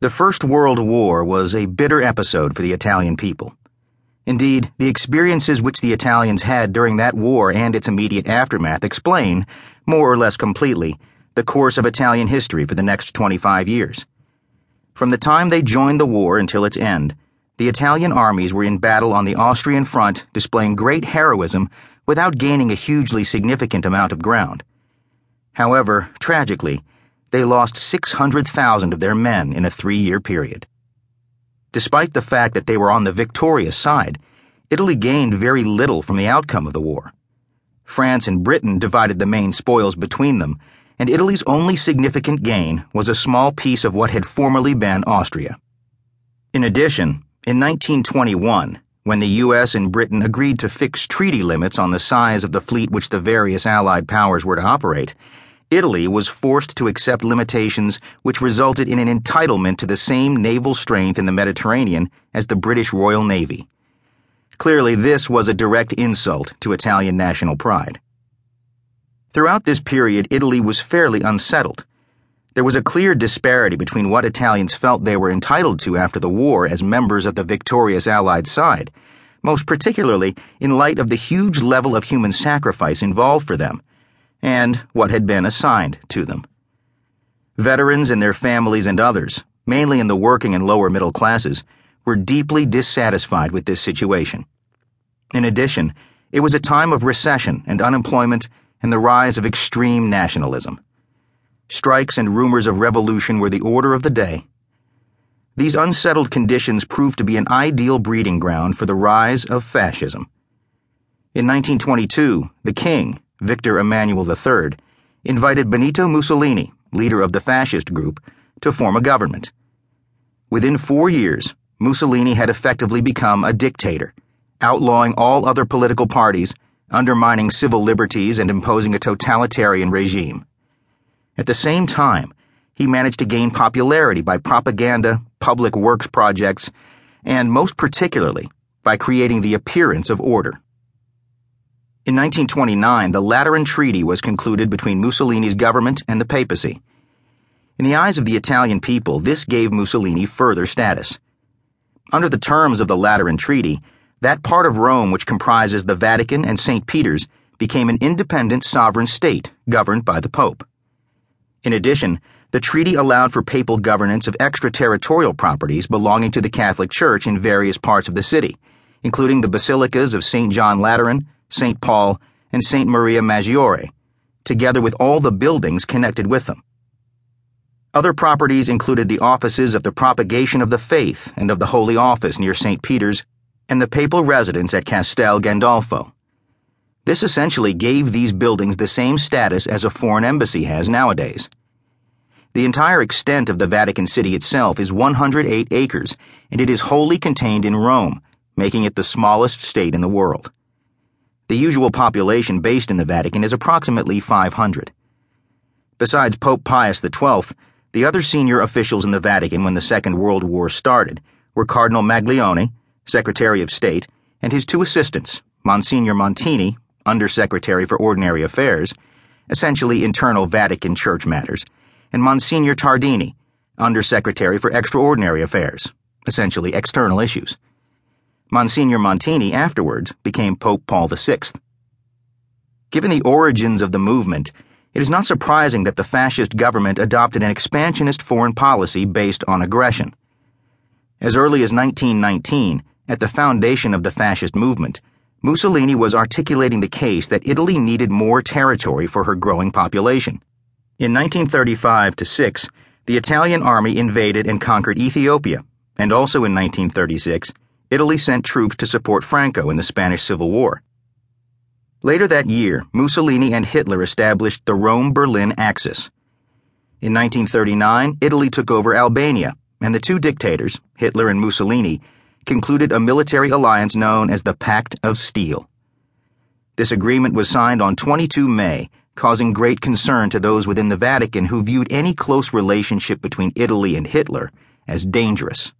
The First World War was a bitter episode for the Italian people. Indeed, the experiences which the Italians had during that war and its immediate aftermath explain, more or less completely, the course of Italian history for the next 25 years. From the time they joined the war until its end, the Italian armies were in battle on the Austrian front, displaying great heroism without gaining a hugely significant amount of ground. However, tragically, they lost 600,000 of their men in a three year period. Despite the fact that they were on the victorious side, Italy gained very little from the outcome of the war. France and Britain divided the main spoils between them, and Italy's only significant gain was a small piece of what had formerly been Austria. In addition, in 1921, when the U.S. and Britain agreed to fix treaty limits on the size of the fleet which the various Allied powers were to operate, Italy was forced to accept limitations which resulted in an entitlement to the same naval strength in the Mediterranean as the British Royal Navy. Clearly, this was a direct insult to Italian national pride. Throughout this period, Italy was fairly unsettled. There was a clear disparity between what Italians felt they were entitled to after the war as members of the victorious Allied side, most particularly in light of the huge level of human sacrifice involved for them and what had been assigned to them. Veterans and their families and others, mainly in the working and lower middle classes, were deeply dissatisfied with this situation. In addition, it was a time of recession and unemployment and the rise of extreme nationalism. Strikes and rumors of revolution were the order of the day. These unsettled conditions proved to be an ideal breeding ground for the rise of fascism. In 1922, the king, Victor Emmanuel III, invited Benito Mussolini, leader of the fascist group, to form a government. Within four years, Mussolini had effectively become a dictator, outlawing all other political parties, undermining civil liberties, and imposing a totalitarian regime. At the same time, he managed to gain popularity by propaganda, public works projects, and most particularly, by creating the appearance of order. In 1929, the Lateran Treaty was concluded between Mussolini's government and the papacy. In the eyes of the Italian people, this gave Mussolini further status. Under the terms of the Lateran Treaty, that part of Rome which comprises the Vatican and St. Peter's became an independent sovereign state governed by the Pope. In addition, the treaty allowed for papal governance of extraterritorial properties belonging to the Catholic Church in various parts of the city, including the basilicas of St. John Lateran, St. Paul, and St. Maria Maggiore, together with all the buildings connected with them. Other properties included the offices of the Propagation of the Faith and of the Holy Office near St. Peter's, and the papal residence at Castel Gandolfo. This essentially gave these buildings the same status as a foreign embassy has nowadays. The entire extent of the Vatican City itself is 108 acres, and it is wholly contained in Rome, making it the smallest state in the world. The usual population based in the Vatican is approximately 500. Besides Pope Pius XII, the other senior officials in the Vatican when the Second World War started were Cardinal Maglione, Secretary of State, and his two assistants, Monsignor Montini, Undersecretary for Ordinary Affairs, essentially internal Vatican church matters, and Monsignor Tardini, Undersecretary for Extraordinary Affairs, essentially external issues. Monsignor Montini afterwards became Pope Paul VI. Given the origins of the movement, it is not surprising that the fascist government adopted an expansionist foreign policy based on aggression. As early as 1919, at the foundation of the fascist movement, Mussolini was articulating the case that Italy needed more territory for her growing population. In 1935 to 6, the Italian army invaded and conquered Ethiopia, and also in 1936, Italy sent troops to support Franco in the Spanish Civil War. Later that year, Mussolini and Hitler established the Rome Berlin Axis. In 1939, Italy took over Albania, and the two dictators, Hitler and Mussolini, concluded a military alliance known as the Pact of Steel. This agreement was signed on 22 May, causing great concern to those within the Vatican who viewed any close relationship between Italy and Hitler as dangerous.